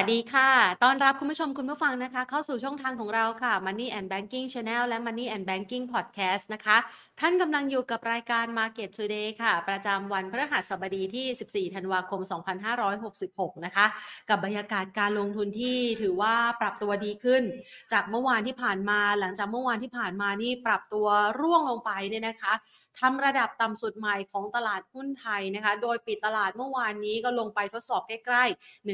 วัสดีค่ะ ต้อนรับคุณผู้ชมคุณผู้ฟังนะคะ เข้าสู่ช่องทางของเราค่ะ Money and Banking Channel และ Money and Banking Podcast นะคะ ท่านกำลังอยู่กับรายการ Market Today ค่ะ ประจำวันพฤหัสบดีที่ 14 ธันวาคม 2566 นะคะ กับบรรยากาศการลงทุนที่ถือว่าปรับตัวดีขึ้น จากเมื่อวานที่ผ่านมา หลังจากเมื่อวานที่ผ่านมานี่ปรับตัวร่วงลงไปเนี่ยนะคะทำระดับต่ำสุดใหม่ของตลาดหุ้นไทยนะคะ โดยปิดตลาดเมื่อวานนี้ก็ลงไปทดสอบใกล้ๆ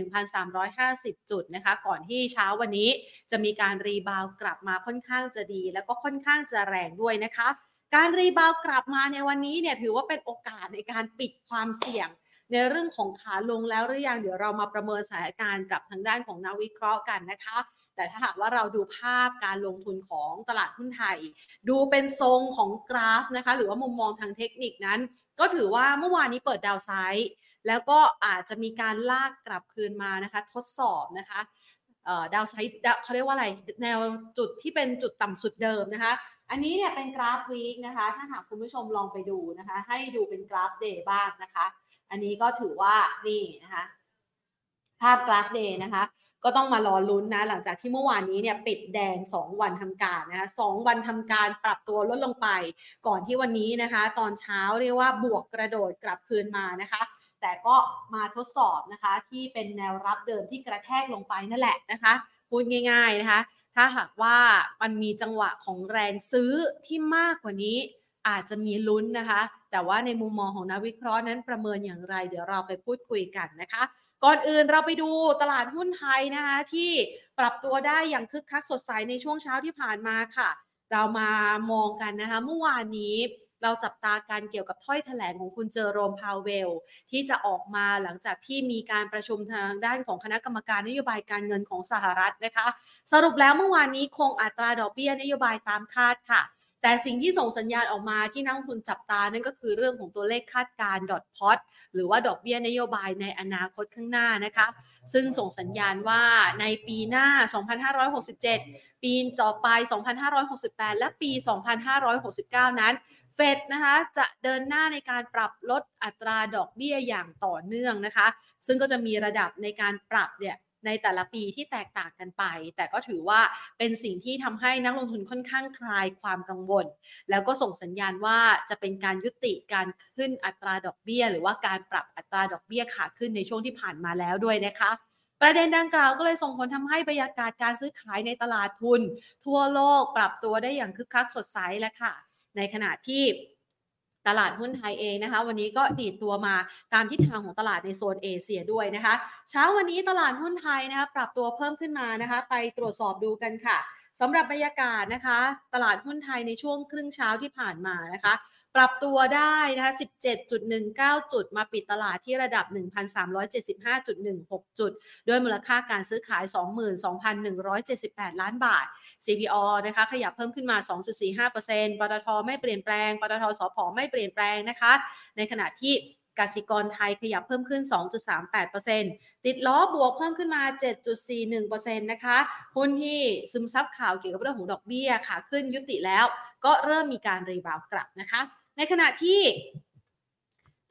1,350 จุดนะคะก่อนที่เช้าวันนี้จะมีการ rebound กลับมาค่อนข้างจะดี แล้วก็ค่อนข้างจะแรงด้วยนะคะ การ rebound กลับมาในวันนี้เนี่ยถือว่าเป็นโอกาสในการปิดความเสี่ยงในเรื่องของขาลงแล้วหรือยังเดี๋ยวเรามาประเมินสถานการณ์กับทางด้านของนักวิเคราะห์กันนะคะ แต่ถ้าหากว่าเราดูภาพการลงทุนของตลาดหุ้นไทย ดูเป็นทรงของกราฟนะคะ หรือว่ามุมมองทางเทคนิคนั้น ก็ถือว่าเมื่อวานนี้เปิด downside แล้วก็อาจจะมีการลากกลับคืนมานะคะ ทดสอบนะคะ downside เขาเรียกว่าอะไร แนวจุดที่เป็นจุดต่ำสุดเดิมนะคะ อันนี้เนี่ยเป็นกราฟ week นะคะ ถ้าหากคุณผู้ชมลองไปดูนะคะ ให้ดูเป็นกราฟ day บ้างนะคะ อันนี้ก็ถือว่านี่นะคะ ภาพกราฟ day นะคะ ก็ต้องมารอลุ้นนะ หลังจากที่เมื่อวานนี้เนี่ยปิดแดง 2 วันทำการนะคะ สองวันทำการปรับตัวลดลงไป ก่อนที่วันนี้นะคะ ตอนเช้าเรียกว่าบวกกระโดดกลับคืนมานะคะ แต่ก็มาทดสอบนะคะที่เป็นแนวรับเดิมที่กระแทกลงไปนั่นแหละนะคะพูดง่าย ๆนะคะ ถ้าหากว่ามันมีจังหวะของแรงซื้อที่มากกว่านี้อาจจะมีลุ้นนะคะ แต่ว่าในมุมมองของนักวิเคราะห์นั้นประเมินอย่างไร เดี๋ยวเราไปพูดคุยกันนะคะ ก่อนอื่นเราไปดูตลาดหุ้นไทยนะคะ ที่ปรับตัวได้อย่างคึกคักสดใสในช่วงเช้าที่ผ่านมาค่ะ เรามามองกันนะคะ เมื่อวานนี้ เราจับตาการเกี่ยวกับถ้อยแถลงของคุณเจอโรมพาวเวล ที่จะออกมาหลังจากที่มีการประชุมทางด้านของคณะกรรมการนโยบายการเงินของสหรัฐนะคะ สรุปแล้วเมื่อวานนี้คงอัตราดอกเบี้ยนโยบายตามคาดค่ะแต่สิ่งที่ส่งสัญญาณออกมาที่นักลงทุนจับตานั่นก็คือเรื่องของตัวเลขคาดการดอทพอตหรือว่าดอกเบี้ยนโยบายในอนาคตข้างหน้านะคะ ซึ่งส่งสัญญาณว่าในปีหน้า 2567 ปีต่อไป 2568 และปี 2569 นั้น เฟดนะคะจะเดินหน้าในการปรับลดอัตราดอกเบี้ยอย่างต่อเนื่องนะคะ ซึ่งก็จะมีระดับในการปรับเนี่ยในแต่ละปีที่แตกต่างกันไป แต่ก็ถือว่าเป็นสิ่งที่ทำให้นักลงทุนค่อนข้างคลายความกังวล แล้วก็ส่งสัญญาณว่าจะเป็นการยุติการขึ้นอัตราดอกเบี้ย หรือว่าการปรับอัตราดอกเบี้ยขาขึ้นในช่วงที่ผ่านมาแล้วด้วยนะคะประเด็นดังกล่าวก็เลยส่งผลทำให้บรรยากาศการซื้อขายในตลาดทุน ทั่วโลกปรับตัวได้อย่างคึกคักสดใสแล้วค่ะ ในขณะที่ตลาดหุ้นไทยเองนะคะ วันนี้ก็ดีดตัวมาตามทิศทางของตลาดในโซนเอเชียด้วยนะคะ เช้าวันนี้ตลาดหุ้นไทยนะคะปรับตัวเพิ่มขึ้นมานะคะ ไปตรวจสอบดูกันค่ะสำหรับบรรยากาศนะคะ ตลาดหุ้นไทยในช่วงครึ่งเช้าที่ผ่านมานะคะ ปรับตัวได้นะคะ 17.19 จุด มาปิดตลาดที่ระดับ 1,375.16 จุด ด้วยมูลค่าการซื้อขาย 22,178 ล้านบาท CPO นะคะ ขยับเพิ่มขึ้นมา 2.45%ปตทไม่เปลี่ยนแปลงปตทสพไม่เปลี่ยนแปลงนะคะ ในขณะที่กสิกรไทยขยับเพิ่มขึ้น 2.38%ติดล้อบวกเพิ่มขึ้นมา 7.41%นะคะ หุ้นที่ซึมซับข่าวเกี่ยวกับเรื่องของดอกเบี้ยค่ะขึ้นยุติแล้ว ก็เริ่มมีการรีบาวกลับนะคะ ในขณะที่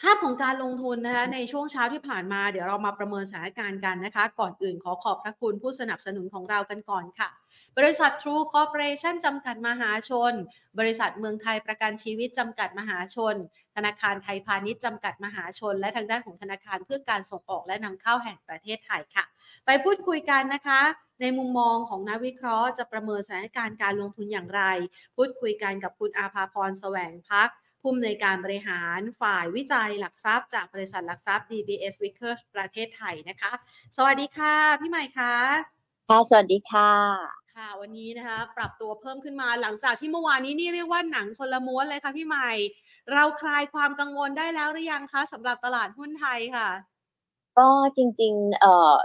ภาพของการลงทุนนะคะในช่วงเช้าที่ผ่านมาเดี๋ยวเรามาประเมินสถานการณ์กันนะคะ ก่อนอื่นขอขอบพระคุณผู้สนับสนุนของเรากันก่อนค่ะ บริษัท True Corporation จำกัดมหาชน บริษัทเมืองไทยประกันชีวิตจำกัดมหาชน ธนาคารไทยพาณิชย์จำกัดมหาชน และทางด้านของธนาคารเพื่อการส่งออกและนำเข้าแห่งประเทศไทยค่ะ ไปพูดคุยกันนะคะในมุมมองของนักวิเคราะห์จะประเมินสถานการณ์การลงทุนอย่างไร พูดคุยกันกับคุณอาภาพรแสวงพัก ผู้อำนวยการบริหารฝ่ายวิจัยหลักทรัพย์จากบริษัทหลักทรัพย์ DBS Vickers ประเทศไทยนะคะ สวัสดีค่ะ พี่ใหม่คะค่ะ สวัสดีค่ะค่ะวันนี้นะคะปรับตัวเพิ่มขึ้นมาหลังจากที่เมื่อวานนี้นี่เรียกว่าหนังคนละม้วนเลยค่ะพี่ใหม่ เราคลายความกังวลได้แล้วหรือยังคะสำหรับตลาดหุ้นไทยค่ะ ก็จริงๆเอ่อ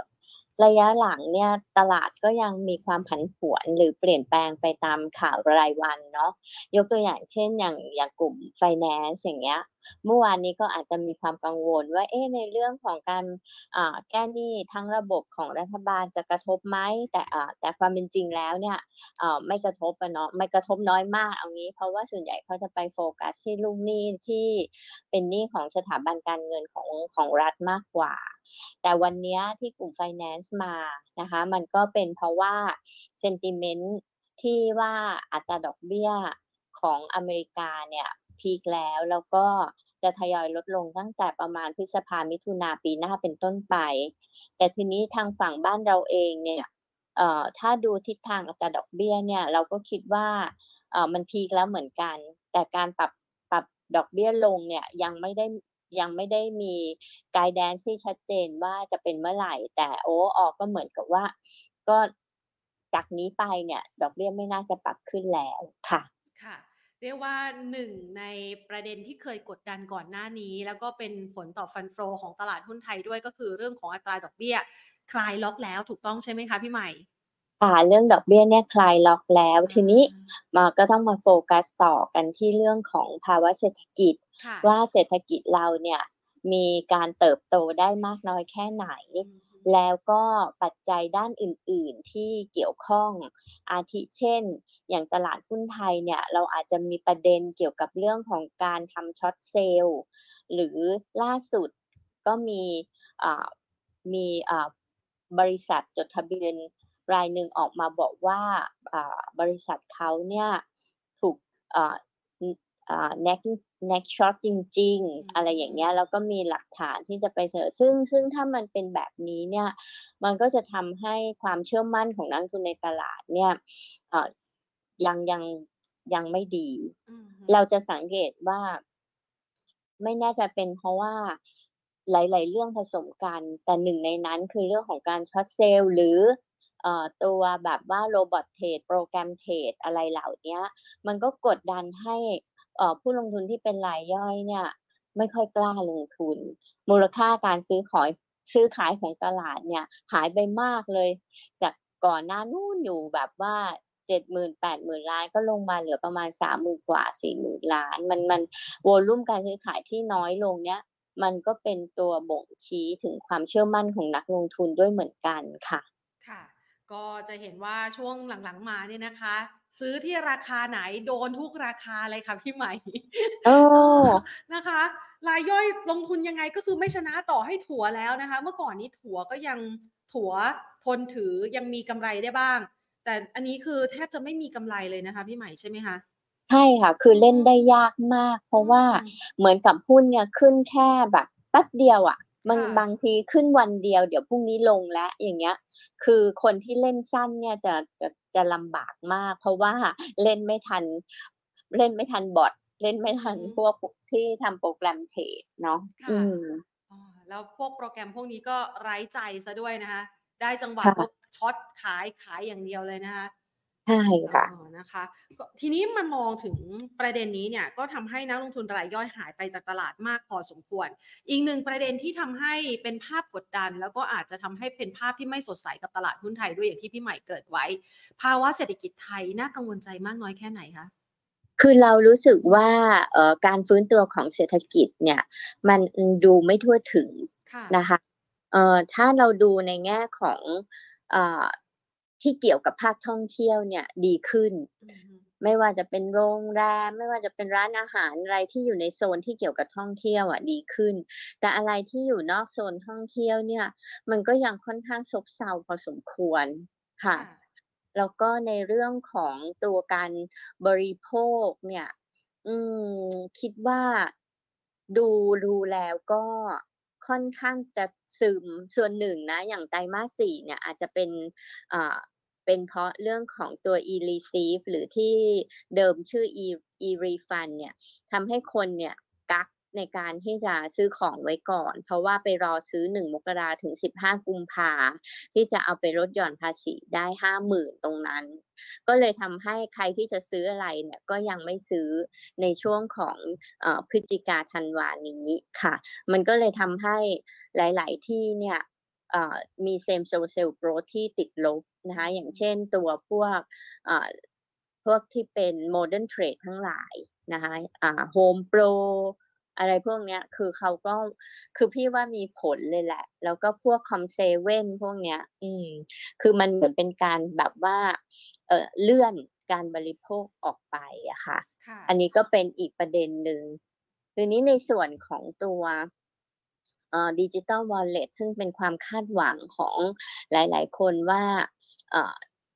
ระยะหลังเนี่ยตลาดก็ยังมีความผันผวนหรือเปลี่ยนแปลงไปตามข่าวรายวันเนาะยกตัวอย่างเช่นอย่างอย่างกลุ่มไฟแนนซ์อย่างเงี้ย เมื่อวานนี้ก็อาจจะมีความกังวลว่าเอ๊ะในเรื่องของการแก้หนี้ทั้งระบบของรัฐบาลจะกระทบไหมแต่อ่าแต่ความเป็นจริงแล้วเนี่ยไม่กระทบอะเนาะไม่กระทบน้อยมากเอางี้ เพราะว่าส่วนใหญ่เขาจะไปโฟกัสที่ลูกหนี้ที่เป็นหนี้ของสถาบันการเงินของของรัฐมากกว่า แต่วันนี้ที่กลุ่มไฟแนนซ์มานะคะมันก็เป็นเพราะว่า sentiment ที่ว่าอัตราดอกเบี้ยของอเมริกาเนี่ย พีกแล้ว แล้วก็จะทยอยลดลงตั้งแต่ประมาณพฤษภามิถุนาปีหน้าเป็นต้นไป แต่ทีนี้ทางฝั่งบ้านเราเองเนี่ยเอ่อถ้าดูทิศทางอัตราดอกเบี้ยเนี่ยเราก็คิดว่าเอ่อมันพีกแล้วเหมือนกัน แต่การปรับปรับดอกเบี้ยลงเนี่ยยังไม่ได้ยังไม่ได้มี guidance ที่ชัดเจนว่าจะเป็นเมื่อไหร่ แต่ overall ก็เหมือนกับว่า ก็จากนี้ไปเนี่ย ดอกเบี้ยไม่น่าจะปรับขึ้นแล้วค่ะ ค่ะ เรียกว่า1ในประเด็นที่เคยกดดันก่อนหน้านี้ แล้วก็เป็นผลต่อ Fund Flow ของตลาดหุ้นไทยด้วยก็คือเรื่องของอัตราดอกเบี้ย คลายล็อกแล้วถูกต้องใช่ไหมคะพี่ใหม่?ค่ะเรื่องดอกเบี้ยเนี่ยคลายล็อกแล้วอาทีนี้มาก็ต้องมาโฟกัสต่อกันที่เรื่องของภาวะเศรษฐกิจค่ะว่าเศรษฐกิจเราเนี่ยมีการเติบโตได้มากน้อยแค่ไหนอือฮึ แล้วก็ปัจจัยด้านอื่น ๆ ที่เกี่ยวข้อง อาทิเช่น อย่างตลาดหุ้นไทยเนี่ย เราอาจจะมีประเด็นเกี่ยวกับเรื่องของการทำ Short Sale หรือล่าสุดก็มีมีบริษัทจดทะเบียนรายหนึ่งออกมาบอกว่าบริษัทเขาเนี่ยถูก อ่าอืออ่า neck neck short จริงอืๆอะไรอย่างเงี้ยมแล้วก็มีหลักฐานที่จะไปเสนอซึ่งซึ่งถ้ามันเป็นแบบนี้เนี่ย มันก็จะทำให้ความเชื่อมั่นของนักลงทุนในตลาดเนี่ยเอ่อยังยังยังไม่ดีอือฮึเราจะสังเกตว่า ไม่แน่ใจเป็นเพราะว่าหลาย ๆ เรื่องผสมกัน แต่หนึ่งในนั้นคือเรื่องของการ Short Sale หรือเอ่อตัวแบบว่า Robot Trade โปรแกรมเทรดอะไรเหล่าเนี้ยมันก็กดดันให้เอ่อ ผู้ลงทุนที่เป็นรายย่อยเนี่ยไม่ค่อยกล้าลงทุน มูลค่าการซื้อขอยซื้อขายของตลาดเนี่ยหายไปมากเลย จากก่อนหน้านู้นอยู่แบบว่า70,000 80,000ล้านก็ลงมาเหลือประมาณ30,000กว่า40,000ล้าน มันมันวอลลุ่มการซื้อขายที่น้อยลงเนี่ยมันก็เป็นตัวบ่งชี้ถึงความเชื่อมั่นของนักลงทุนด้วยเหมือนกันค่ะ ค่ะ ก็จะเห็นว่าช่วงหลังๆมาเนี่ยนะคะ ซื้อที่ราคาไหนโดนทุกราคาเลยค่ะพี่ใหม่เอเอออนะคะ รายย่อยลงทุนยังไงก็คือไม่ชนะต่อให้ถัวแล้วนะคะ เมื่อก่อนนี้ถัวก็ยังถัวทนถือยังมีกำไรได้บ้าง แต่อันนี้คือแทบจะไม่มีกำไรเลยนะคะพี่ใหม่ใช่ไหมคะ?ใช่ค่ะ คือเล่นได้ยากมาก เพอืราะว่ามเหมือนกับหุ้นเนี่ยขึ้นแค่แบบแป๊บเดียวอะบางค่ะบางทีขึ้นวันเดียวเดี๋ยวพรุ่งนี้ลงแล้วอย่างเงี้ย คือคนที่เล่นสั้นเนี่ยจะจะ จะลำบากมาก เพราะว่าเล่นไม่ทัน เล่นไม่ทันบอตเล่นไม่ทันอือฮึพวกที่ทำโปรแกรมเทรดเนาะค่ะอืมอ๋อแล้วพวกโปรแกรมพวกนี้ก็ไร้ใจเสียด้วยนะคะ ได้จังหวะค่ะปุ๊บช็อตขายขายอย่างเดียวเลยนะคะ ใช่อ๋ค่ะอนะคะก็ทีนี้มามองถึงประเด็นนี้เนี่ยก็ทำให้นักลงทุนรายย่อยหายไปจากตลาดมากพอสมควร อีกหนึ่งประเด็นที่ทำให้เป็นภาพกดดัน แล้วก็อาจจะทำให้เป็นภาพที่ไม่สดใสกับตลาดหุ้นไทยด้วยอย่างที่พี่ใหม่เกริ่นไว้ ภาวะเศรษฐกิจไทยน่ากังวลใจมากน้อยแค่ไหนคะ?คือเรารู้สึกว่าเอ่อการฟื้นตัวของเศรษฐกิจเนี่ยมันอืมดูไม่ทั่วถึงค่ะนะคะเอ่อถ้าเราดูในแง่ของอ่า ที่เกี่ยวกับภาคท่องเที่ยวเนี่ยดีขึ้นอือฮึไม่ว่าจะเป็นโรงแรม ไม่ว่าจะเป็นร้านอาหารอะไรที่อยู่ในโซนที่เกี่ยวกับท่องเที่ยวอะดีขึ้น แต่อะไรที่อยู่นอกโซนท่องเที่ยวเนี่ย มันก็ยังค่อนข้างซบเซาพอสมควรค่ะค่ะแล้วก็ในเรื่องของตัวการบริโภคเนี่ย อืมคิดว่าดูดูแล้วก็ค่อนข้างจะซึมส่วนหนึ่งนะ อย่างไตรมาส4เนี่ยอาจจะเป็นอ่า เป็นเพราะเรื่องของตัว e-Receive หรือที่เดิมชื่อ e e-Refund เนี่ยทำให้คนเนี่ยกักในการที่จะซื้อของไว้ก่อน เพราะว่าไปรอซื้อ 1 มกราถึง 15 กุมภาที่จะเอาไปลดหย่อนภาษีได้ 50,000 ตรงนั้น ก็เลยทำให้ใครที่จะซื้ออะไรเนี่ยก็ยังไม่ซื้อในช่วงของอพฤศจิกาธันวานี้ค่ะ มันก็เลยทำให้หลาย ๆ ที่เนี่ย มี Same Store Sales Growth ที่ติดลบนะคะอย่างเช่นตัวพวกอ่าพวกที่เป็น Modern Trade ทั้งหลายนะคะอ่า Home Pro ออะไรพวกเนี้ยคือเขาก็คือพี่ว่ามีผลเลยแหละ แล้วก็พวก COM7 พวกเนี้ย อืม คือมันเหมือนเป็นการแบบว่า เอ่อเลื่อนการบริโภคออกไปอะค่ะค่ะ อันนี้ก็เป็นอีกประเด็นหนึ่งทีนี้ในส่วนของตัว เอ่อ Digital Wallet ซึ่งเป็นความคาดหวังของหลาย ๆ คนว่า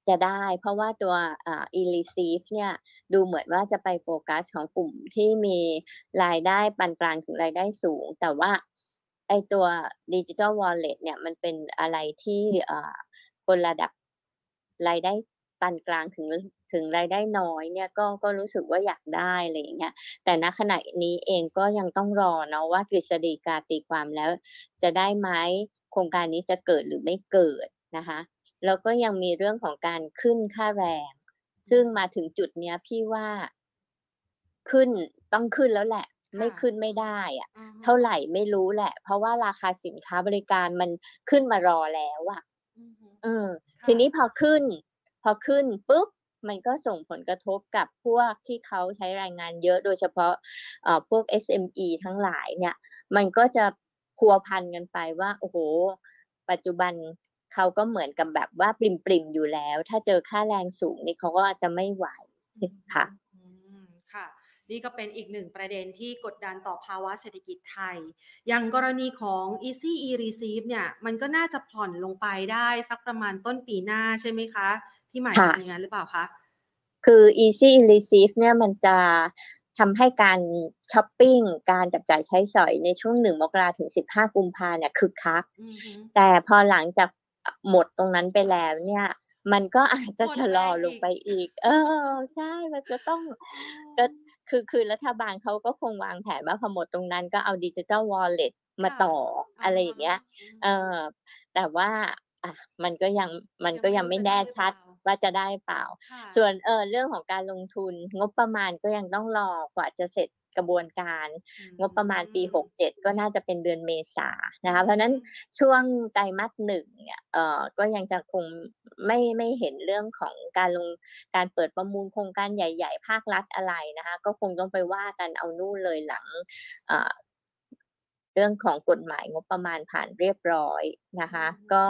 จะได้ เพราะว่าตัวอ่า e-Receive เนี่ยดูเหมือนว่าจะไปโฟกัสของกลุ่มที่มีรายได้ปานกลางถึงรายได้สูง แต่ว่าไอตัว Digital Wallet เนี่ยมันเป็นอะไรที่คนระดับรายได้านกลางถึงถึงรายได้น้อยเนี่ยก็ก็รู้สึกว่าอยากได้อะไรอย่างเงี้ยแต่ณขณะนี้เองก็ยังต้องรอเนาะว่ากฤษฎีกาตีความแล้ว จะได้ไหมโครงการนี้จะเกิดหรือไม่เกิดนะคะแล้วก็ยังมีเรื่องของการขึ้นค่าแรง ซึ่งมาถึงจุดเนี้ยพี่ว่าขึ้นต้องขึ้นแล้วแหละ ไม่ค่ะขึ้นไม่ได้อะอือฮึเท่าไรไม่รู้แหละ เพราะว่าราคาสินค้าบริการมันขึ้นมารอแล้วอะอือฮึเออค่ะทีนี้พอขึ้น พอขึ้นปุ๊บมันก็ส่งผลกระทบกับพวกที่เขาใช้แรงงานเยอะโดยเฉพาะเอ่อพวก SME ทั้งหลายเนี่ยมันก็จะพัวพันกันไปว่าโอ้โฮปัจจุบันเขาก็เหมือนกับแบบว่าปริ่มอยู่แล้ว ถ้าเจอค่าแรงสูงนี่เขาก็จะไม่ไหวค่ะอืมค่ะนี่ก็เป็นอีกหนึ่งประเด็นที่กดดันต่อภาวะเศรษฐกิจไทย อย่างกรณีของ Easy e-Receive เนี่ย มันก็น่าจะผ่อนลงไปได้สักประมาณต้นปีหน้าใช่ไหมคะ พี่หมายค่ะมองอย่างงั้นหรือเปล่าคะ?คือ Easy e-Receive เนี่ยมันจะทำให้การช็อปปิงการจับจ่ายใช้สอยในช่วง1มกราถึง15กุมภาเนี่ยคึกคักอือฮึแต่พอหลังจากอหมดตรงนั้นไปแล้วเนี่ย มันก็อาจจะหมดชะแรลองลอีงกไปอีก เออ ใช่ มันจะต้องเอก็อคือคือรัฐบาลเขาก็คงวางแผนว่าพอหมดตรงนั้นก็เอา Digital Wallet มาค่ะต่ออะอะไรอฮะย่างเงี้ยอืเอมอแต่ว่าอะมันก็ยังมันยังก็ไม่ยังรู้ไม่จะแนได้่หรือชเปัล่า ว่าจะได้เปล่าค่ะส่วนเอ่อเรื่องของการลงทุน งบประมาณก็ยังต้องรอกว่าจะเสร็จกระบวนการอืงบประมาณปีม67 ก็น่าจะเป็นเดือนเมษานะคอือะเพราะฉะนั้นฮึช่วงไตรมาส1เนี่ยเอ่อก็ยังจะคงไม่ไม่เห็นเรื่องของการลงการเปิดประมูลโครงการใหญ่ ๆ ภาครัฐอะไรนะคะก็คงต้องไปว่ากันเอานู่นเลยหลังอ่าเรื่องของกฎหมายงบประมาณผ่านเรียบร้อยนะอืคะอฮึก็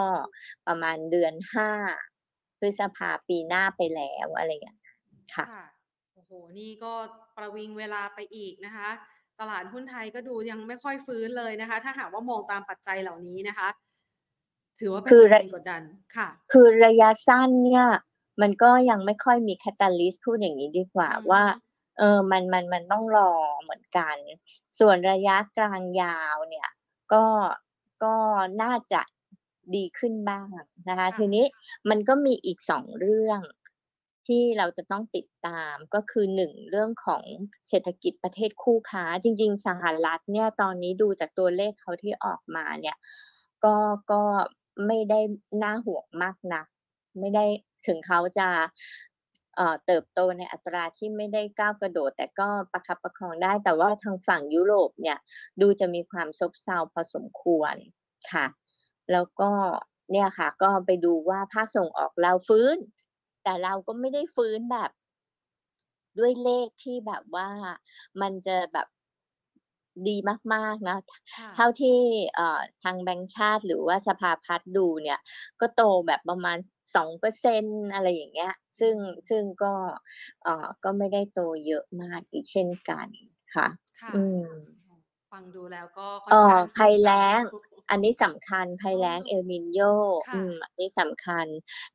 ประมาณเดือน5 พฤษภาปีหน้าไปแล้วอะไรอย่างเงี้ยค่ะค่ะโอ้โฮนี่ก็ประวิงเวลาไปอีกนะคะ ตลาดหุ้นไทยก็ดูยังไม่ค่อยฟื้นเลยนะคะ ถ้าหากว่ามองตามปัจจัยเหล่านี้นะคะ ถือว่าเป็คืนอประระเด็นกดดันค่ะ คือระยะสั้นเนี่ยมันก็ยังไม่ค่อยมี Catalyst พูดอย่างงี้ดีกว่าอือว่าฮึเออมันมันมันต้องรอเหมือนกัน ส่วนระยะกลางยาวเนี่ย ก็ก็น่าจะ ดีขึ้นบ้างนะคะค่ทีะนี้มันก็มีอีก2เรื่องที่เราจะต้องติดตามก็คือ1เรื่องของเศรษฐกิจประเทศคู่ค้า จริง ๆ สหรัฐเนี่ยตอนนี้ดูจากตัวเลขเขาที่ออกมาเนี่ย ก็ก็ไม่ได้น่าห่วงมากนัก ไม่ได้ถึงเขาจะเอ่อเติบโตในอัตราที่ไม่ได้ก้าวกระโดด แต่ก็ประคับประคองได้ แต่ว่าทางฝั่งยุโรปเนี่ย ดูจะมีความซบเซาพอสมควรค่ะ แล้วก็เนี่ยค่ะ ก็ไปดูว่าภาคส่งออกเราฟื้น แต่เราก็ไม่ได้ฟื้นแบบ ด้วยเลขที่แบบว่ามันจะแบบดีมากๆนะค่ะเท่าที่เอ่อทางแบงก์ชาติหรือว่าสภาพัฒน์ดูเนี่ย ก็โตแบบประมาณ2%อะไรอย่างเงี้ย ซึ่งซึ่งก็เอ่อก็ไม่ได้โตเยอะมากอีกเช่นกันค่ะ ค่ะอืมโอ้ฟังดูแล้วก็ค่อเอ่นอข้างภัซึยมเศแลร้า้ง อันนี้สำคัญภัอ๋ยอแล้ง El Niño ค่อืะมอันนี้สำคัญ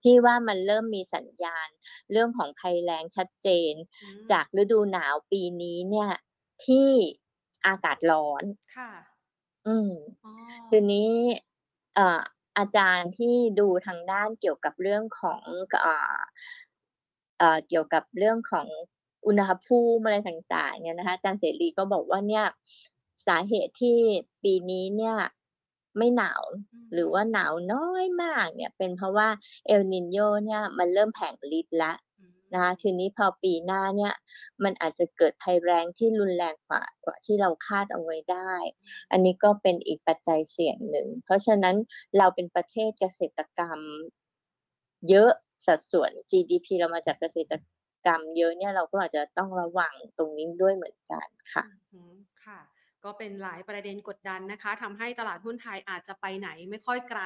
พี่ว่ามันเริ่มมีสัญญาณ เรื่องของภัยแล้งชัดเจน อืมจากฤดูหนาวปีนี้เนี่ย ที่อากาศร้อน ค่ะอืม อ๋อทีนี้เอ่ออาจารย์ที่ดูทางด้านเกี่ยวกับเรื่องของกอ่าเอ่อเกี่ยวกับเรื่องของอุณหภูมิอะไรต่างๆเนี่ยนะคะอาจารย์เสรีก็บอกว่าเนี่ยสาเหตุที่ปีนี้เนี่ย ไม่หนาวอือหรือว่าหนาวน้อยมากเนี่ยเป็นเพราะว่า El Niño เนี่ยมันเริ่มแผลงฤทธิ์แล้วอืนะคะมทีนี้พอปีหน้าเนี่ยมันอาจจะเกิดภัยแล้งที่รุนแรงกว่ากว่าที่เราคาดเอาไว้ได้ อันนี้ก็เป็นอีกปัจจัยเสี่ยงหนึ่ง เพราะฉะนั้นเราเป็นประเทศเกษตรกรรม เยอะสัดส่วน GDP เรามาจากเกษตรกรรม เยอะเนี่ยเราก็อาจจะต้องระวังตรงนี้ด้วยเหมือนกันค่ะอือฮึค่ะ ก็เป็นหลายประเด็นกดดันนะคะทำให้ตลาดหุ้นไทยอาจจะไปไหนไม่ค่อยไกล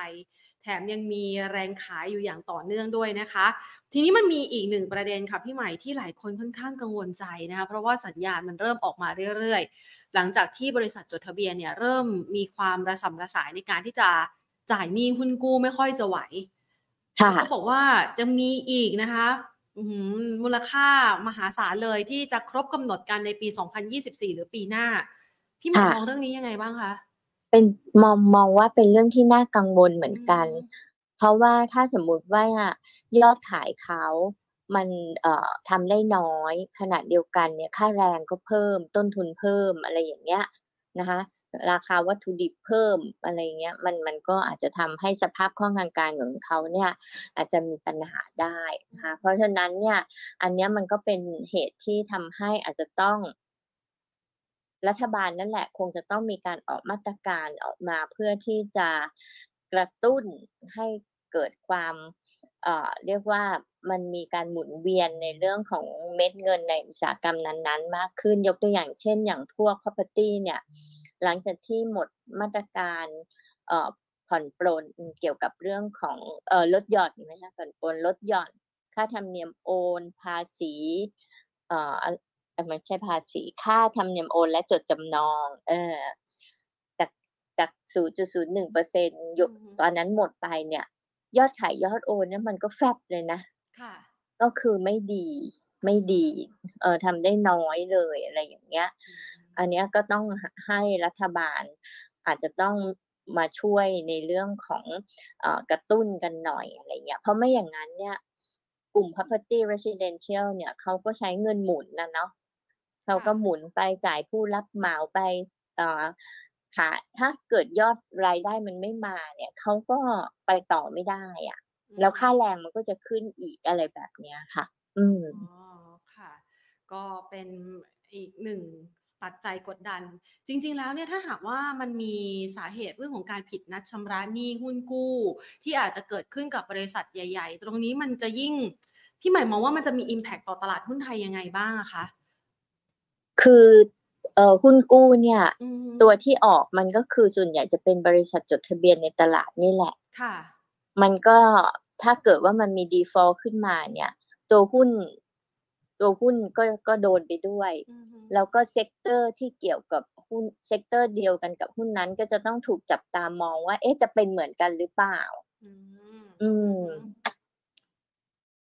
แถมยังมีแรงขายอยู่อย่างต่อเนื่องด้วยนะคะ ทีนี้มันมีอีกหนึ่งประเด็นค่ะพี่ใหม่ที่หลายคนค่อนข้างกังวลใจนะคะเพราะว่าสัญญาณมันเริ่มออกมาเรื่อยๆ หลังจากที่บริษัทจดทะเบียนเนี่ยเริ่มมีความระสำระสายในการที่จะจ่ายหนี้หุ้นกู้ไม่ค่อยจะไหวค่ะก็บอกว่าจะมีอีกนะคะอื้อหือมูลค่ามหาศาลเลยที่จะครบกำหนดกันในปี 2024 หรือปีหน้า พี่หมายค่ะ มองเรื่องนี้ยังไงบ้างคะ เป็น มอง มองว่าเป็นเรื่องที่น่ากังวลเหมือนกันอืมเพราะว่าถ้าสมมุติว่า ยอดขายเขามัน เอ่อ ทำได้น้อย ขณะเดียวกันเนี่ยค่าแรงก็เพิ่ม ต้นทุนเพิ่ม อะไรอย่างเงี้ยนะคะ ราคาวัตถุดิบเพิ่ม อะไรอย่างเงี้ย มัน มันก็อาจจะทำให้สภาพคล่องทางการเงินของเขาเนี่ยอาจจะมีปัญหาได้นะคะเพราะฉะนั้นเนี่ย อันเนี้ยมันก็เป็นเหตุที่ทำให้อาจจะต้อง รัฐบาลนั่นแหละคงจะต้องมีการออกมาตรการออกมาเพื่อที่จะกระตุ้นให้เกิดความเอ่อเรียกว่ามันมีการหมุนเวียนในเรื่องของเม็ดเงินในอุตสาหกรรมนั้นๆ มากขึ้นยกตัวอย่างเช่น อย่างพวก property เนี่ยหลังจากที่หมดมาตรการเอ่อผ่อนปรนเกี่ยวกับเรื่องของเอ่อลดหย่อนไหมคะผ่อนปรนลดหย่อน ค่าธรรมเนียมโอน ภาษีเอ่อ ไม่ใช่ภาษีค่าธรรมเนียมโอนและจดจำนอง เออจากจาก0.01%ยกอือฮึตอนนั้นหมดไปเนี่ย ยอดขายยอดโอนเนี่ยมันก็แฟบเลยนะค่ะ ก็คือไม่ดีไม่ดี เอ่อทำได้น้อยเลยอะไรอย่างเงี้ย อันเนี้ยก็ต้องหให้รัฐบาล อาจจะต้องมาช่วยในเรื่องของเอ่อกระตุ้นกันหน่อยอะไรเงี้ย เพราะไม่อย่างงั้นเนี่ย กลุ่ม property residential เนี่ยเขาก็ใช้เงินหมุนน่ะเนาะ เขาก็ค่ะหมุนไปจ่ายผู้รับเหมาไปเอ่อขายถ้าเกิดยอดรายได้มันไม่มาเนี่ยเขาก็ไปต่อไม่ได้อะอืแล้วมค่าแรงมันก็จะขึ้นอีกอะไรแบบเนี้ยค่ะ อืมอ๋อค่ะ ก็เป็นอีกหนึ่งปัจจัยกดดัน จริง ๆ แล้วเนี่ยถ้าหากว่ามันมีสาเหตุเรื่องของการผิดนัดชำระหนี้หุ้นกู้ ที่อาจจะเกิดขึ้นกับบริษัทใหญ่ ๆ ตรงนี้มันจะยิ่งพี่ใหม่มองว่ามันจะมี impact ต่อตลาดหุ้นไทยยังไงบ้างอะคะ คือเอ่อหุ้นกู้เนี่ยอือฮึตัวที่ออกมันก็คือส่วนใหญ่จะเป็นบริษัทจดทะเบียนในตลาดนี่แหละค่ะ มันก็ถ้าเกิดว่ามันมี default ขึ้นมาเนี่ย ตัวหุ้น ตัวหุ้นก็ก็โดนไปด้วยอือฮึแล้วก็ sector ที่เกี่ยวกับหุ้น sector เดียวกันกับหุ้นนั้น ก็จะต้องถูกจับตามองว่า เอ๊ะจะเป็นเหมือนกันหรือเปล่า อืมอือือมฮึ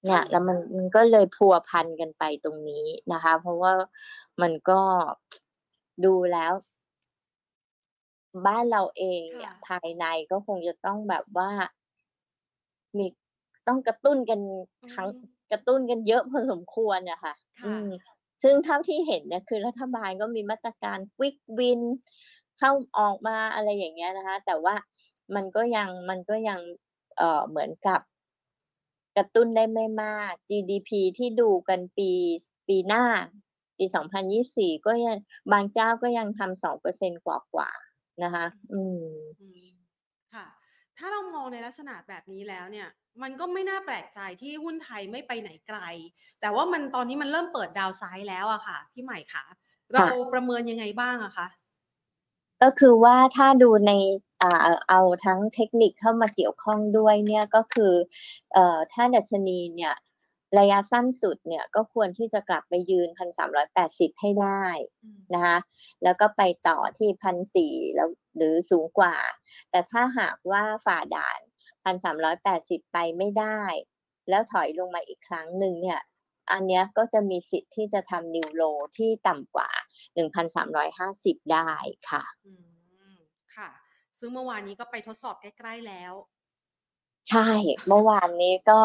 เนี่ย แล้วมันมันก็เลยพัวพันกันไปตรงนี้นะคะ เพราะว่ามันก็ดูแล้ว บ้านเราเองเนี่ค่ะยภายในก็คงจะต้องแบบว่า มีต้องกระตุ้นกันอืครั้งมกระตุ้นกันเยอะพอสมควรอะค่ะอืค่ะมซึ่งเท่าที่เห็นเนี่ยคือรัฐบาลก็มีมาตรการ Quick Win เข้าออกมาอะไรอย่างเงี้ยนะคะ แต่ว่ามันก็ยังมันก็ยัง เอ่อเหมือนกับ กระตุ้นได้ไม่มาก GDP ที่ดูกันปีปีหน้า ปี 2024 ก็ยังบางเจ้าก็ยังทำ2%กว่าๆนะคะอืมอืมค่ะ ถ้าเรามองในลักษณะแบบนี้แล้วเนี่ย มันก็ไม่น่าแปลกใจที่หุ้นไทยไม่ไปไหนไกล แต่ว่ามันตอนนี้มันเริ่มเปิดดาวไซด์แล้วอะค่ะ พี่ใหม่คะเราค่ะประเมินยังไงบ้างอะคะก็คือว่าถ้าดูในอ่า เอาทั้งเทคนิคเข้ามาเกี่ยวข้องด้วยเนี่ยก็คือเอ่อถ้าดัชนีเนี่ยระยะสั้นสุดเนี่ยก็ควรที่จะกลับไปยืน 1,380 ให้ได้อืมนะคะแล้วก็ไปต่อที่ 1,400แล้วหรือสูงกว่า แต่ถ้าหากว่าฝ่าด่าน 1,380 ไปไม่ได้ แล้วถอยลงมาอีกครั้งหนึ่งเนี่ยอันเนี้ยก็จะมีสิทธิ์ที่จะทำนิวโลที่ต่ำกว่า 1,350 ได้ค่ะอืมค่ะ ซึ่งเมื่อวานนี้ก็ไปทดสอบใกล้ๆแล้ว ใช่ เมื่อวานนี้ก็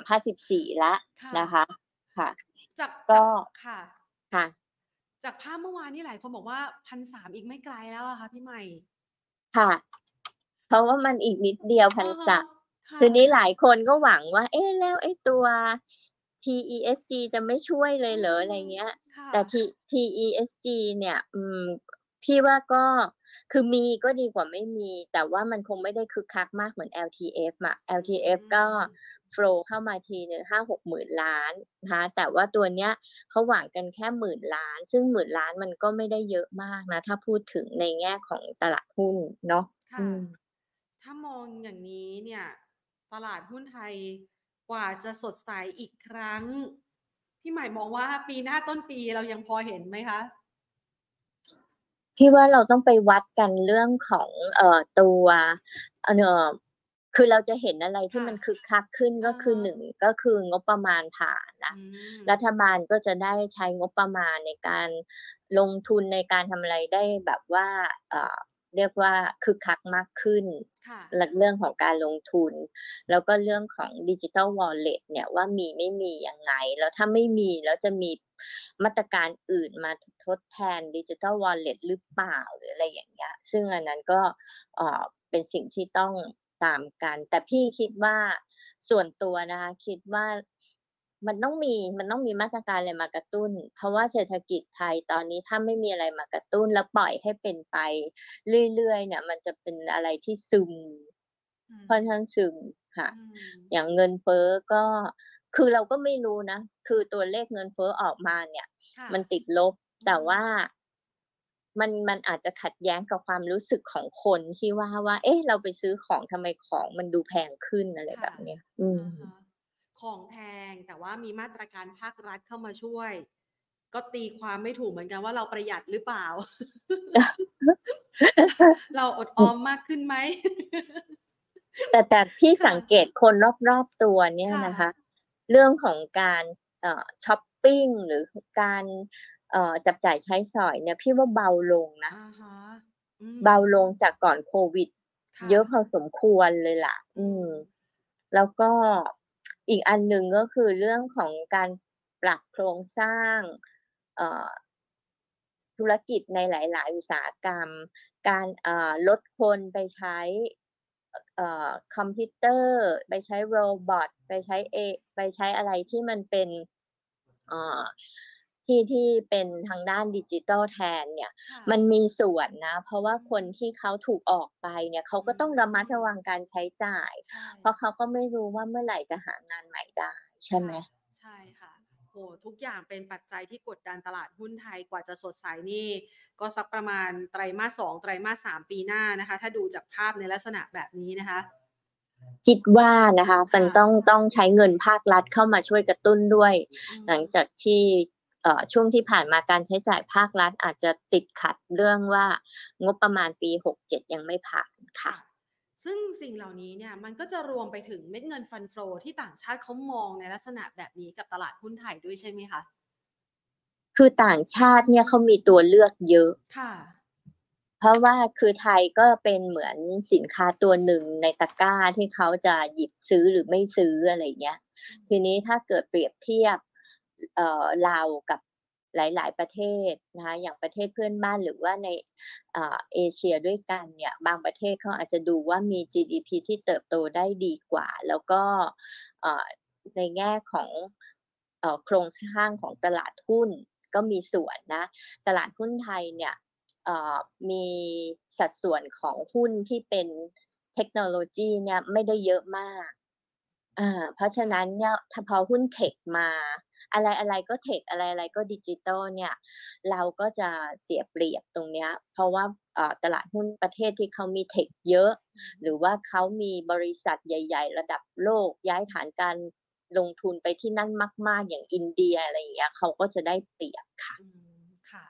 1,354แล้วค่ะนะคะ ค่ะจากก็จากค่ะค่ะ จากภาพเมื่อวานนี้หลายคนบอกว่าพันสามอีกไม่ไกลแล้วอะค่ะพี่ใหม่ ค่ะ เพราะว่ามันอีกนิดเดียวเอพันอสามค่ะทีนี้หลายคนก็หวังว่า เอ๊ะแล้วไอ้ตัว TESG จะไม่ช่วยเลยเหรออะไรเงี้ยค่ะแต่ T TESG เนี่ยอืม พี่ว่าก็คือมีก็ดีกว่าไม่มี แต่ว่ามันคงไม่ได้คึกคักมากเหมือน LTF อะ LTF ก็โฟลเข้ามาทีหนึ่งห้าหกหมื่นล้านนะคะแต่ว่าตัวเนี้ยเขาหวังกันแค่หมื่นล้าน ซึ่งหมื่นล้านมันก็ไม่ได้เยอะมากนะ ถ้าพูดถึงในแง่ของตลาดหุ้นเนาะค่ะอืมถ้ามองอย่างนี้เนี่ย ตลาดหุ้นไทยกว่าจะสดใสอีกครั้ง พี่ใหม่มองว่าปีหน้าต้นปีเรายังพอเห็นไหมคะ พี่ว่าเราต้องไปวัดกันเรื่องของเอ่อตัวเอ่อคือเราจะเห็นอะไรที่ค่ะมันคึกคักขึ้นก็คืออ่าหนึ่งก็คืองบประมาณผ่านนะอืมรัฐบาลก็จะได้ใช้งบประมาณในการลงทุนในการทำอะไรได้แบบว่าเอ่อเรียกว่าคึกคักมากขึ้นค่ะเรื่องของการลงทุน แล้วก็เรื่องของดิจิ t a ลวอลเล็ตเนี่ยว่ามีไม่มียังไง แล้วถ้าไม่มีแล้วจะมี มาตรการอื่นมาทดแทนดิจิ t a ลวอลเล็ตหรือเปล่าหรืออะไรอย่างเงี้ยซึ่งอันนั้นก็เอ่อเป็นสิ่งที่ต้องตามกัน แต่พี่คิดว่าส่วนตัวนะคะคิดว่ามันต้องมีมันต้องมีมาตรการอะไรมากระตุ้น เพราะว่าเศรษฐกิจไทยตอนนี้ถ้าไม่มีอะไรมากระตุ้นแล้วปล่อยให้เป็นไปเรื่อยๆเนี่ย มันจะเป็นอะไรที่ซึมอืมค่อนข้างซึมค่ะอืมอย่างเงินเฟ้อก็ คือเราก็ไม่รู้นะ คือตัวเลขเงินเฟ้อออกมาเนี่ยค่ะมันติดลบ แต่อืมว่ามันมันอาจจะขัดแย้งกับความรู้สึกของคนที่ว่าว่า เอ๊ะ เราไปซื้อของทำไมของมันดูแพงขึ้นอะไรแบบเนี้ย อืมอ่าฮะของแพงแต่ว่ามีมาตรการภาครัฐเข้ามาช่วย ก็ตีความไม่ถูกเหมือนกันว่าเราประหยัดหรือเปล่า เราอดออมมากขึ้นไหมแต่แต่ที่ค่ะสังเกตคนรอบๆตัวเนี่ยค่ะนะคะ เรื่องของการเอ่อช้อปปิ้งหรือการเอ่อจับจ่ายใช้สอยเนี่ยพี่ว่าเบาลงนะอ่าฮะอืมเบาลงจากก่อนโควิดค่เยอะพอสมควรเลยล่ะ อืม แล้วก็อีกอันหนึ่งก็คือเรื่องของการปรับโครงสร้างเอ่อธุรกิจในหลาย ๆ อุตสาหกรรม การเอ่อลดคนไปใช้เอ่อ คอมพิวเตอร์ ไปใช้ robot ไปใช้ AI ไปใช้อะไรที่มันเป็นเอ่อที่ที่เป็นทางด้านดิจิตอลแทนเนี่ยค่ะมันมีส่วนนะ เพราะว่าคนที่เขาถูกออกไปเนี่ยเขาก็ต้องอืมระมัดระวังการใช้จ่ายใช่เพราะเขาก็ไม่รู้ว่าเมื่อไหร่จะหางานใหม่ได้ใช่ไหมค่ะใช่ค่ะโหทุกอย่างเป็นปัจจัยที่กดดันตลาดหุ้นไทยกว่าจะสดใสนี่ ก็สักประมาณไตรมาสสองไตรมาสสามปีหน้านะคะ ถ้าดูจากภาพในลักษณะแบบนี้นะคะคิดว่านะคะมันค่ะต้องต้องใช้เงินภาครัฐเข้ามาช่วยกระตุ้นด้วยอืมหลังจากที่เอ่อช่วงที่ผ่านมาการใช้จ่ายภาครัฐอาจจะติดขัดเรื่องว่างบประมาณปี 67 ยังไม่ผ่านค่ะค่ะ ซึ่งสิ่งเหล่านี้เนี่ยมันก็จะรวมไปถึงเม็ดเงินฟันโฟลที่ต่างชาติเขามองในลักษณะแบบนี้กับตลาดหุ้นไทยด้วยใช่ไหมคะคือต่างชาติเนี่ยเขามีตัวเลือกเยอะค่ะ เพราะว่าคือไทยก็เป็นเหมือนสินค้าตัวหนึ่งในตะกร้าที่เขาจะหยิบซื้อหรือไม่ซื้ออะไรเงี้ย ทีนี้ถ้าเกิดเปรียบเทียบเอ่อลาวกับ หลาย ๆ ประเทศนะคะอย่างประเทศเพื่อนบ้านหรือว่าในเอเชียด้วยกันเนี่ยบางประเทศเขาอาจจะดูว่ามี GDP ที่เติบโตได้ดีกว่า แล้วก็ในแง่ของอโครงสร้างของตลาดหุ้นก็มีส่วนนะตลาดหุ้นไทยเนี่ยมีสัดส่วนของหุ้นที่เป็นเทคโนโลยีเนี่ยไม่ได้เยอะมาก อ่าเพราะฉะนั้นเนี่ยถ้าพอหุ้น tech มา อะไรอะไรก็ tech อะไรอะไรก็ดิจิตอลเนี่ย เราก็จะเสียเปรียบตรงเนี้ย เพราะว่าเอ่อตลาดหุ้นประเทศที่เขามี tech เยอะ หรือว่าเขามีบริษัทใหญ่ ๆ ระดับโลกย้ายฐานการลงทุนไปที่นั่นมาก ๆ อย่างอินเดียอะไรอย่างเงี้ยเขาก็จะได้เปรียบค่ะอืมค่ะ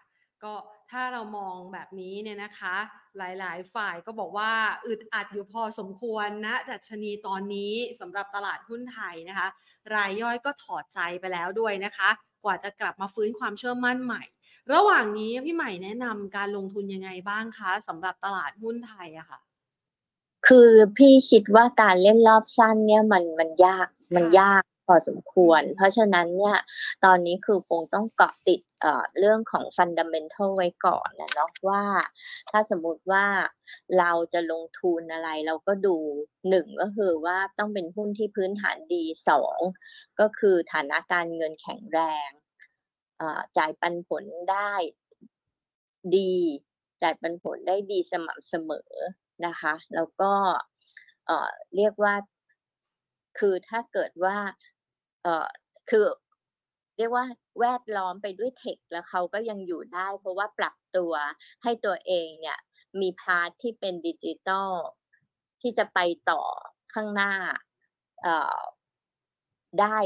ก็ ถ้าเรามองแบบนี้เนี่ยนะคะ หลายๆ ฝ่ายก็บอกว่าอึดอัดอยู่พอสมควรนะดัชนีตอนนี้สำหรับตลาดหุ้นไทยนะคะ รายย่อยก็ถอดใจไปแล้วด้วยนะคะ กว่าจะกลับมาฟื้นความเชื่อมั่นใหม่ ระหว่างนี้พี่ใหม่แนะนำการลงทุนยังไงบ้างคะสำหรับตลาดหุ้นไทยอะค่ะ คือพี่คิดว่าการเล่นรอบสั้นเนี่ยมันมันยากมันยาก พอสมควร เพราะฉะนั้นเนี่ยตอนนี้คือคงต้องเกาะติดเรื่องของฟันดัมเ n นทัลไว้ก่อนนะเนาะว่า ถ้าสมมุติว่าเราจะลงทุนอะไรเราก็ดูหนึ่งก็คือว่าต้องเป็นหุ้นที่พื้นฐานดีสองก็คือฐานะการเงินแข็งแรงจ่ายปันผลได้ดีจ่ายปันผลได้ดีสม่ำเสมอนะคะ แล้วก็เรียกว่าคือถ้าเกิดว่า เอ่อคือเรียกว่าแวดล้อมไปด้วย tech แล้วเขาก็ยังอยู่ได้ เพราะว่าปรับตัวให้ตัวเองเนี่ยมี part ที่เป็นดิจิตอลที่จะไปต่อข้างหน้าเออได้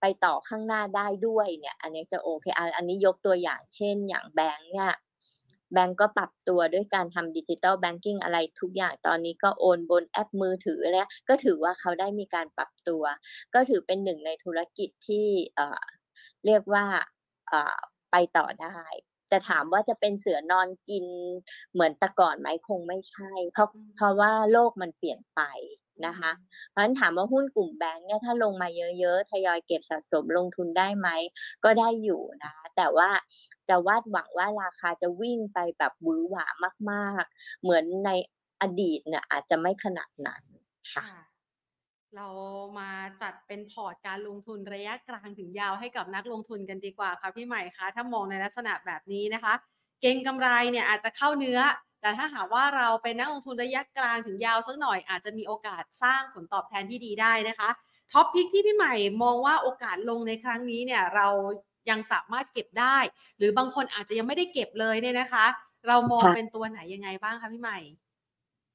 ไปต่อข้างหน้าได้ด้วยเนี่ย อันนี้จะโอเคอันอันนี้ยกตัวอย่างเช่น อย่างแบงก์เนี่ย แบงก์ก็ปรับตัวด้วยการทำดิจิ t a ลแบงกิ้งอะไรทุกอย่างตอนนี้ก็โอนบนแอปมือถือแล้ว ก็ถือว่าเขาได้มีการปรับตัว ก็ถือเป็นหนึ่งในธุรกิจที่เรียกว่าไปต่อได้แต่ถามว่าจะเป็นเสือนอนกินเหมือนแต่ก่อนไหมคงไม่ใช่ เพราะเพราะว่าโลกมันเปลี่ยนไป นะคะ เพราะฉะนั้นถามว่าหุ้นกลุ่มแบงก์เนี่ยถ้าลงมาเยอะๆทยอยเก็บสะสมลงทุนได้ไหม ก็ได้อยู่นะ แต่ว่าจะวาดหวังว่าราคาจะวิ่งไปแบบวือหวามากๆ เหมือนในอดีตเนี่ยอาจจะไม่ขนาดนั้นค่ะค่ะเรามาจัดเป็นพอร์ตการลงทุนระยะกลางถึงยาวให้กับนักลงทุนกันดีกว่าค่ะพี่ใหม่คะถ้ามองในลักษณะแบบนี้นะคะ เก่งกำไรเนี่ยอาจจะเข้าเนื้อ แต่ถ้าหากว่าเราเป็นนักลงทุนระยะกลางถึงยาวสักหน่อยอาจจะมีโอกาสสร้างผลตอบแทนที่ดีได้นะคะtop pick ที่พี่ใหม่มองว่าโอกาสลงในครั้งนี้เนี่ยเรายังสามารถเก็บได้ หรือบางคนอาจจะยังไม่ได้เก็บเลยเนี่ยนะคะ เรามองค่ะเป็นตัวไหนยังไงบ้างคะพี่ใหม่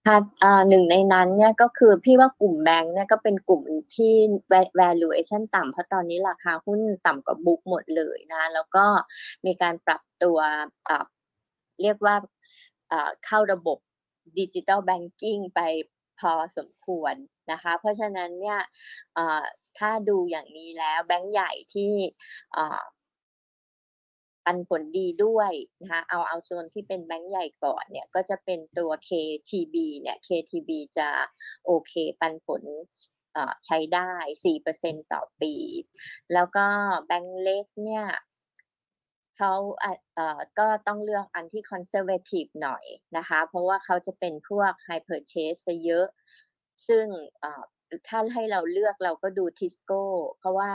ค่ะอ่าหนึ่งในนั้นเนี่ยก็คือพี่ว่ากลุ่มแบงก์เนี่ยก็เป็นกลุ่มที่ va- valuation ต่ำเพราะตอนนี้ราคาหุ้นต่ำกว่า book หมดเลยนะ แล้วก็มีการปรับตัวอ่าเรียกว่าอ่า เข้าระบบดิจิ t a ลแบงกิ้งไปพอสมควรนะคะ เพราะฉะนั้นเนี่ยถ้าดูอย่างนี้แล้วแบงก์ใหญ่ที่ปันผลดีด้วยนะคะเอาเอาโซนที่เป็นแบงก์ใหญ่ก่อนเนี่ยก็จะเป็นตัว KTB เนี่ย KTB จะโอเคปันผลใช้ได้ 4%ต่อปี แล้วก็แบงก์เล็กเนี่ย เขาเอ่อก็ต้องเลือกอันที่ conservative หน่อยนะคะ เพราะว่าเขาจะเป็นพวก high purchase เยอะ ซึ่งเอ่อถ้าให้เราเลือกเราก็ดูทิสโก้เพราะว่า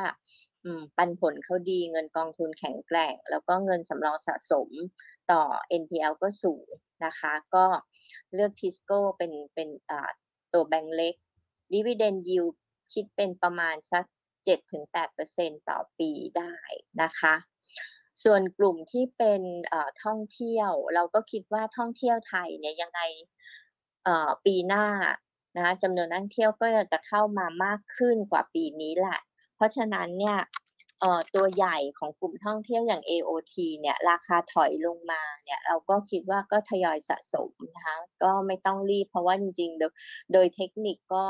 อืมปันผลเขาดีเงินกองทุนแข็งแกร่ง แล้วก็เงินสำรองสะสมต่อ NPL ก็สูงนะคะ ก็เลือกทิสโก้เป็นเป็นอ่าตัวแบงก์เล็ก Dividend Yield คิดเป็นประมาณสัก 7-8%ต่อปีได้นะคะ ส่วนกลุ่มที่เป็นท่องเที่ยว เราก็คิดว่าท่องเที่ยวไทยเนี่ยยังไงปีหน้านะคะจำนวนนักท่องเที่ยวก็จะเข้ามามากขึ้นกว่าปีนี้แหละ เพราะฉะนั้นเนี่ยตัวใหญ่ของกลุ่มท่องเที่ยวอย่าง AOT เนี่ยราคาถอยลงมาเนี่ยเราก็คิดว่าก็ทยอยสะสมนะคะก็ไม่ต้องรีบเพราะว่าจริงๆ โดยโดยเทคนิคก็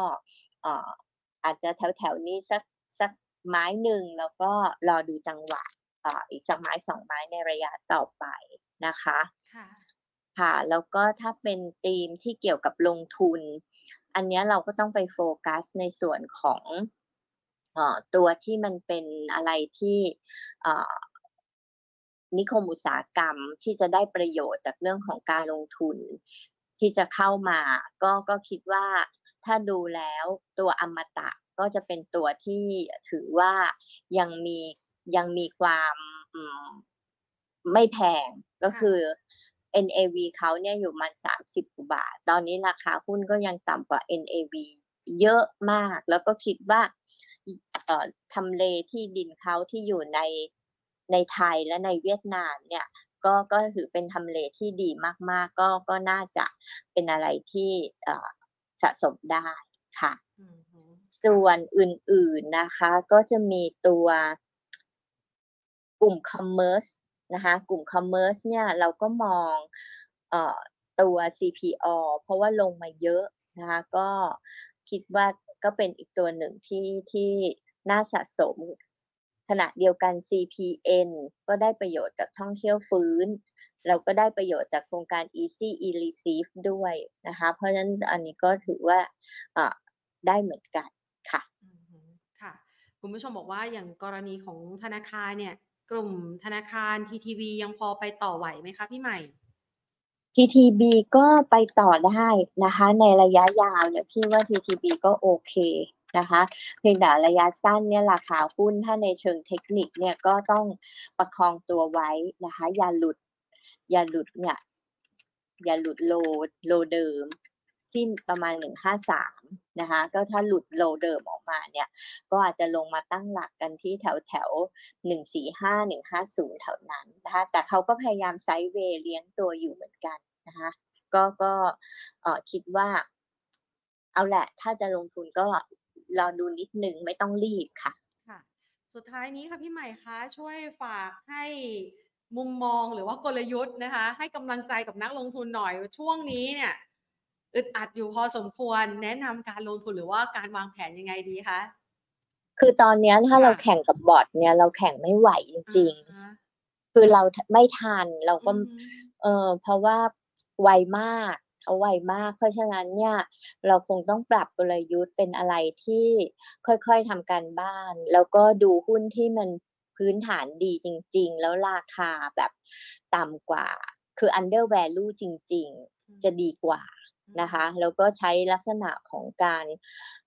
อาจจะแถวๆนี้สักสักไม้หนึ่งแล้วก็รอดูจังหวะ อ่าอีกสักไม้สองไม้ในระยะต่อไปนะคะค่ะค่ะแล้วก็ถ้าเป็นธีมที่เกี่ยวกับลงทุน อันเนี้ยเราก็ต้องไปโฟกัสในส่วนของเอ่อตัวที่มันเป็นอะไรที่เอ่อนิคมอุตสาหกรรมที่จะได้ประโยชน์จากเรื่องของการลงทุน ที่จะเข้ามา ก็ก็คิดว่าถ้าดูแล้วตัวอมตะก็จะเป็นตัวที่ถือว่ายังมี ยังมีความอืมไม่แพงก็ค่ะคือ NAV เขาเนี่ยอยู่มันสามสิบกว่าบาท ตอนนี้ราคาหุ้นก็ยังต่ำกว่า NAV เยอะมาก แล้วก็คิดว่าเอ่อทำเลที่ดินเขาที่อยู่ในในไทยและในเวียดนามเนี่ย ก็ก็ถือเป็นทำเลที่ดีมาก ๆ ก็ก็น่าจะเป็นอะไรที่เอ่อสะสมได้ค่ะอืมฮึส่วนอื่นๆนะคะ ก็จะมีตัว กลุ่ม commerce นะคะกลุ่ม commerce เนี่ยเราก็มองอตัว CPO เพราะว่าลงมาเยอะนะคะก็คิดว่าก็เป็นอีกตัวหนึ่งที่ที่น่าสะสม ขณะเดียวกัน CPN ก็ได้ประโยชน์จากท่องเที่ยวฟื้น เราก็ได้ประโยชน์จากโครงการ Easy e-receive ด้วยนะคะเพราะฉะนั้นอันนี้ก็ถือว่าได้เหมือนกันค่ะค่ะ คุณผู้ชมบอกว่าอย่างกรณีของธนาคารเนี่ย กลุ่มธนาคาร TTB ยังพอไปต่อไหวไหมคะพี่ใหม่ TTB ก็ไปต่อได้นะคะ ในระยะยาวเนี่ยพี่ว่า TTB ก็โอเคนะคะเพียงแต่ระยะสั้นเนี่ยราคาหุ้นถ้าในเชิงเทคนิคเนี่ยก็ต้องประคองตัวไว้นะคะ อย่าหลุด อย่าหลุดเนี่ยอย่าหลุดโลโลเดิม ที่ประมาณ 153 นะคะ ก็ถ้าหลุดโลเดิมออกมาเนี่ย ก็อาจจะลงมาตั้งหลักกันที่แถวแถว 145 150 แถวนั้นนะคะ แต่เขาก็พยายามไซด์เวย์เลี้ยงตัวอยู่เหมือนกันนะคะ ก็ก็เอ่อคิดว่า เอาแหละ ถ้าจะลงทุนก็รอดูนิดนึงไม่ต้องรีบค่ะ ค่ะ สุดท้ายนี้ค่ะพี่ใหม่คะช่วยฝากให้มุมมองหรือว่ากลยุทธ์นะคะ ให้กำลังใจกับนักลงทุนหน่อยช่วงนี้เนี่ย อึดอัดอยู่พอสมควร แนะนำการลงทุนหรือว่าการวางแผนยังไงดีคะคือตอนเนี้ยถ้าค่ะเราแข่งกับบอทเนี่ย เราแข่งไม่ไหวจริงอ่าฮะๆคือเราไม่ทันเราก็อืมเออเพราะว่าไวมากเขาไวมาก เพราะฉะนั้นเนี่ย เราคงต้องปรับกลยุทธ์เป็นอะไรที่ค่อยๆทำการบ้าน แล้วก็ดูหุ้นที่มันพื้นฐานดีจริง ๆ แล้วราคาแบบต่ำกว่า คือ under value จริง ๆ จะดีกว่า นะคะแล้วก็ใช้ลักษณะของการ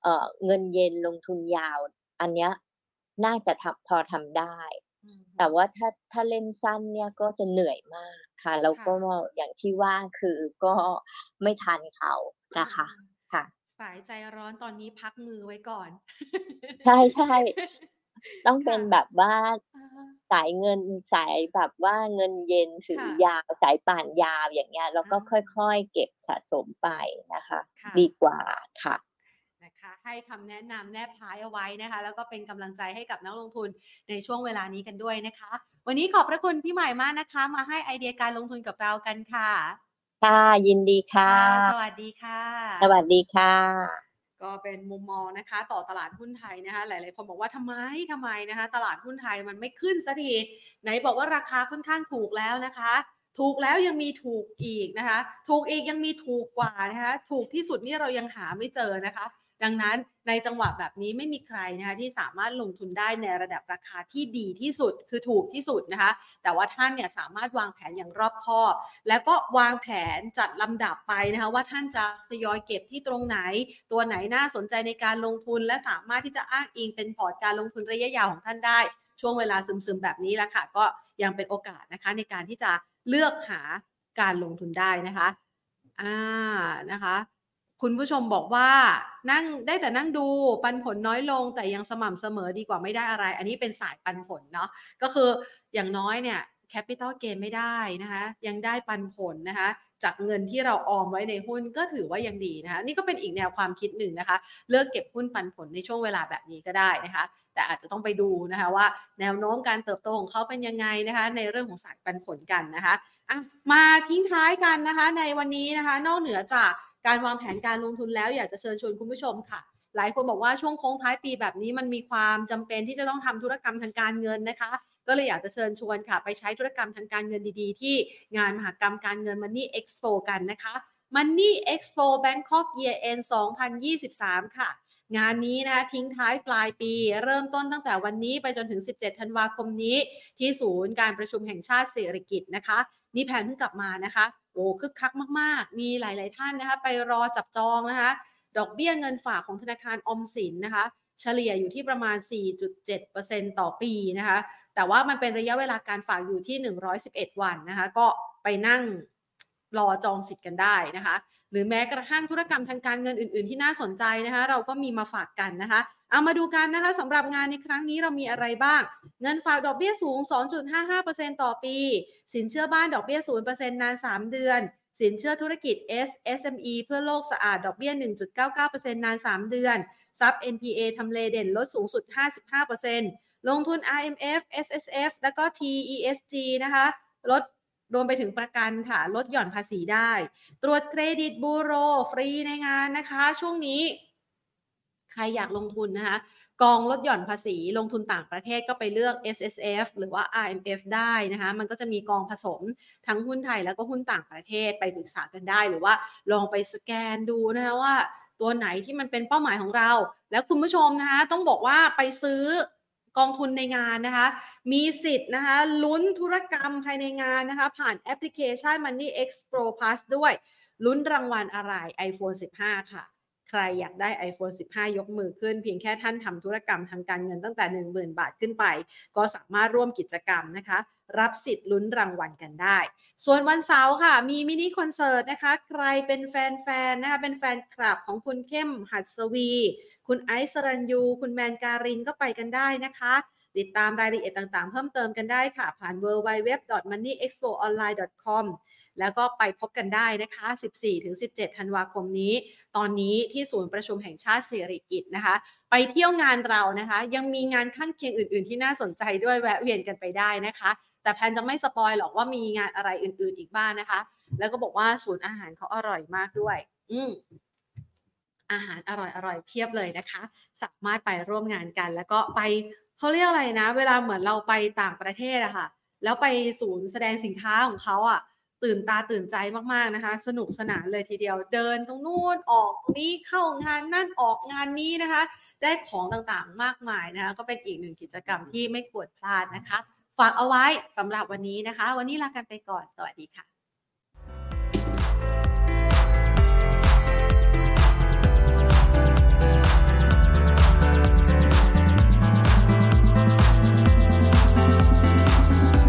เอ่อเงินเย็นลงทุนยาว อันเนี้ยน่าจะทำพอทำได้อืมแต่ว่าถ้าถ้าเล่นสั้นเนี่ยก็จะเหนื่อยมากค่ะแล้วก็ค่ะอย่างที่ว่าคือก็ไม่ทันเขานะคะอืมค่ะ สายใจร้อนตอนนี้พักมือไว้ก่อน ใช่ใช่ ต้องเป็นค่ะแบบว่าอ่าฮะสายเงิน สายแบบว่าเงินเย็นถือค่ะ ยาว สายป่านยาว อย่างเงี้ย แล้วก็อ่าค่อย ๆ เก็บสะสมไปนะคะ ค่ะ ดีกว่าค่ะ นะคะ ให้คำแนะนำแนบท้ายเอาไว้นะคะ แล้วก็เป็นกำลังใจให้กับนักลงทุนในช่วงเวลานี้กันด้วยนะคะ วันนี้ขอบพระคุณพี่ใหม่มากนะคะ มาให้ไอเดียการลงทุนกับเรากันค่ะ ค่ะ ยินดีค่ะสวัสดีค่ะ สวัสดีค่ะ ก็เป็นมุมมองนะคะ ต่อตลาดหุ้นไทยนะคะ หลาย ๆ คนบอกว่าทำไมทำไมนะคะ ตลาดหุ้นไทยมันไม่ขึ้นสักทีไหนบอกว่าราคาค่อนข้างถูกแล้วนะคะ ถูกแล้วยังมีถูกอีกนะคะ ถูกอีกยังมีถูกกว่านะคะ ถูกที่สุดนี่เรายังหาไม่เจอนะคะ ดังนั้นในจังหวะแบบนี้ไม่มีใครนะคะที่สามารถลงทุนได้ในระดับราคาที่ดีที่สุดคือถูกที่สุดนะคะแต่ว่าท่านเนี่ยสามารถวางแผนอย่างรอบคอบ แล้วก็วางแผนจัดลำดับไปนะคะว่าท่านจะทยอยเก็บที่ตรงไหน ตัวไหนน่าสนใจในการลงทุน และสามารถที่จะอ้างอิงเป็นพอร์ตการลงทุนระยะยาวของท่านได้ ช่วงเวลาซึมๆแบบนี้แหละค่ะ ก็ยังเป็นโอกาสนะคะในการที่จะเลือกหาการลงทุนได้นะคะอ่านะคะ คุณผู้ชมบอกว่านั่งได้แต่นั่งดูปันผลน้อยลง แต่ยังสม่ำเสมอดีกว่าไม่ได้อะไร อันนี้เป็นสายปันผลเนาะก็คืออย่างน้อยเนี่ยแคปิตอลเกนไม่ได้นะคะยังได้ปันผลนะคะจากเงินที่เราออมไว้ในหุ้นก็ถือว่ายังดีนะคะนี่ก็เป็นอีกแนวความคิดหนึ่งนะคะ เลือกเก็บหุ้นปันผลในช่วงเวลาแบบนี้ก็ได้นะคะ แต่อาจจะต้องไปดูนะคะว่าแนวโน้มการเติบโตของเขาเป็นยังไงนะคะ ในเรื่องของสายปันผลกันนะคะะมาทิ้งท้ายกันนะคะ ในวันนี้นะคะ นอกเหนือจาก การวางแผนการลงทุนแล้วอยากจะเชิญชวนคุณผู้ชมค่ะ หลายคนบอกว่าช่วงโค้งท้ายปีแบบนี้มันมีความจำเป็นที่จะต้องทำธุรกรรมทางการเงินนะคะ ก็เลยอยากจะเชิญชวนค่ะ ไปใช้ธุรกรรมทางการเงินดีๆ ที่งานมหกรรมการเงิน Money Expo กันนะคะ Money Expo Bangkok Year End 2023 ค่ะ งานนี้นะคะทิ้งท้ายปลายปี เริ่มต้นตั้งแต่วันนี้ไปจนถึง 17 ธันวาคมนี้ ที่ศูนย์การประชุมแห่งชาติเศรษฐกิจนะคะ นี่แผนเพิ่งกลับมานะคะ โอ้คึกคักมากๆ มีหลาย ๆ ท่านนะคะ ไปรอจับจองนะคะ ดอกเบี้ยเงินฝากของธนาคารออมสินนะคะ เฉลี่ยอยู่ที่ประมาณ 4.7%ต่อปีนะคะ แต่ว่ามันเป็นระยะเวลาการฝากอยู่ที่ 111 วันนะคะ ก็ไปนั่ง รอจองสิทธิ์กันได้นะคะ หรือแม้กระทั่งธุรกรรมทางการเงินอื่น ๆ ที่น่าสนใจนะคะ เราก็มีมาฝากกันนะคะ เอามาดูกันนะคะสำหรับงานในครั้งนี้เรามีอะไรบ้าง เงินฝากดอกเบี้ยสูง 2.55%ต่อปี สินเชื่อบ้านดอกเบี้ย 0%นาน 3 เดือน สินเชื่อธุรกิจ S SME เพื่อโลกสะอาดดอกเบี้ย 1.99%นาน 3 เดือนซับ NPA ทำเลเด่นลดสูงสุด 55%ลงทุน IMF SSF แล้วก็ TESG นะคะลด รวมไปถึงประกันค่ะ ลดหย่อนภาษีได้ ตรวจเครดิตบูโร ฟรีในงานนะคะ ช่วงนี้ใครอยากลงทุนนะคะ กองลดหย่อนภาษีลงทุนต่างประเทศก็ไปเลือก S S F หรือว่า R M F ได้นะคะ มันก็จะมีกองผสมทั้งหุ้นไทยแล้วก็หุ้นต่างประเทศไปปรึกษากันได้ หรือว่าลองไปสแกนดูนะคะว่า ตัวไหนที่มันเป็นเป้าหมายของเรา แล้วคุณผู้ชมนะคะต้องบอกว่าไปซื้อ กองทุนในงานนะคะ มีสิทธิ์นะคะลุ้นธุรกรรมภายในงานนะคะ ผ่านแอปพลิเคชัน Money X Pro Plus ด้วย ลุ้นรางวัลอะไร iPhone 15 ค่ะ ใครอยากได้ iPhone 15 ยกมือขึ้น เพียงแค่ท่านทำธุรกรรมทางการเงินตั้งแต่ 10,000 บาทขึ้นไป ก็สามารถร่วมกิจกรรมนะคะ รับสิทธิ์ลุ้นรางวัลกันได้ ส่วนวันเสาร์ค่ะ มีมินิคอนเสิร์ตนะคะ ใครเป็นแฟนๆนะคะเป็นแฟนคลับของคุณเข้มหัดสวี คุณไอซ์สรัญยู คุณแมนการินก็ไปกันได้นะคะติดตามรายละเอียดต่างๆ เพิ่มเติมกันได้ค่ะ ผ่าน www.moneyexpoonline.com แล้วก็ไปพบกันได้นะคะ 14-17 ธันวาคมนี้ ตอนนี้ที่ศูนย์ประชุมแห่งชาติสิริกิติ์นะคะ ไปเที่ยวงานเรานะคะ ยังมีงานข้างเคียงอื่น ๆ ที่น่าสนใจด้วยแวะเวียนกันไปได้นะคะ แต่แพนจะไม่สปอยหรอกว่ามีงานอะไรอื่น ๆ อีกบ้างนะคะ แล้วก็บอกว่าศูนย์อาหารเขาอร่อยมากด้วย อืมอาหารอร่อยๆเพียบเลยนะคะ สามารถไปร่วมงานกัน แล้วก็ไปเขาเรียกอะไรนะ เวลาเหมือนเราไปต่างประเทศอะค่ะ แล้วไปศูนย์แสดงสินค้าของเขาอะ ตื่นตาตื่นใจมากๆนะคะ สนุกสนานเลยทีเดียวเดินตรงนู้นออกตรงนี้เข้างานนั่นออกงานนี้นะคะ ได้ของต่างๆมากมายนะคะก็เป็นอีกหนึ่งกิจกรรมที่ไม่ควรพลาดนะคะ ฝากเอาไว้สำหรับวันนี้นะคะ วันนี้ลากันไปก่อนสวัสดีค่ะ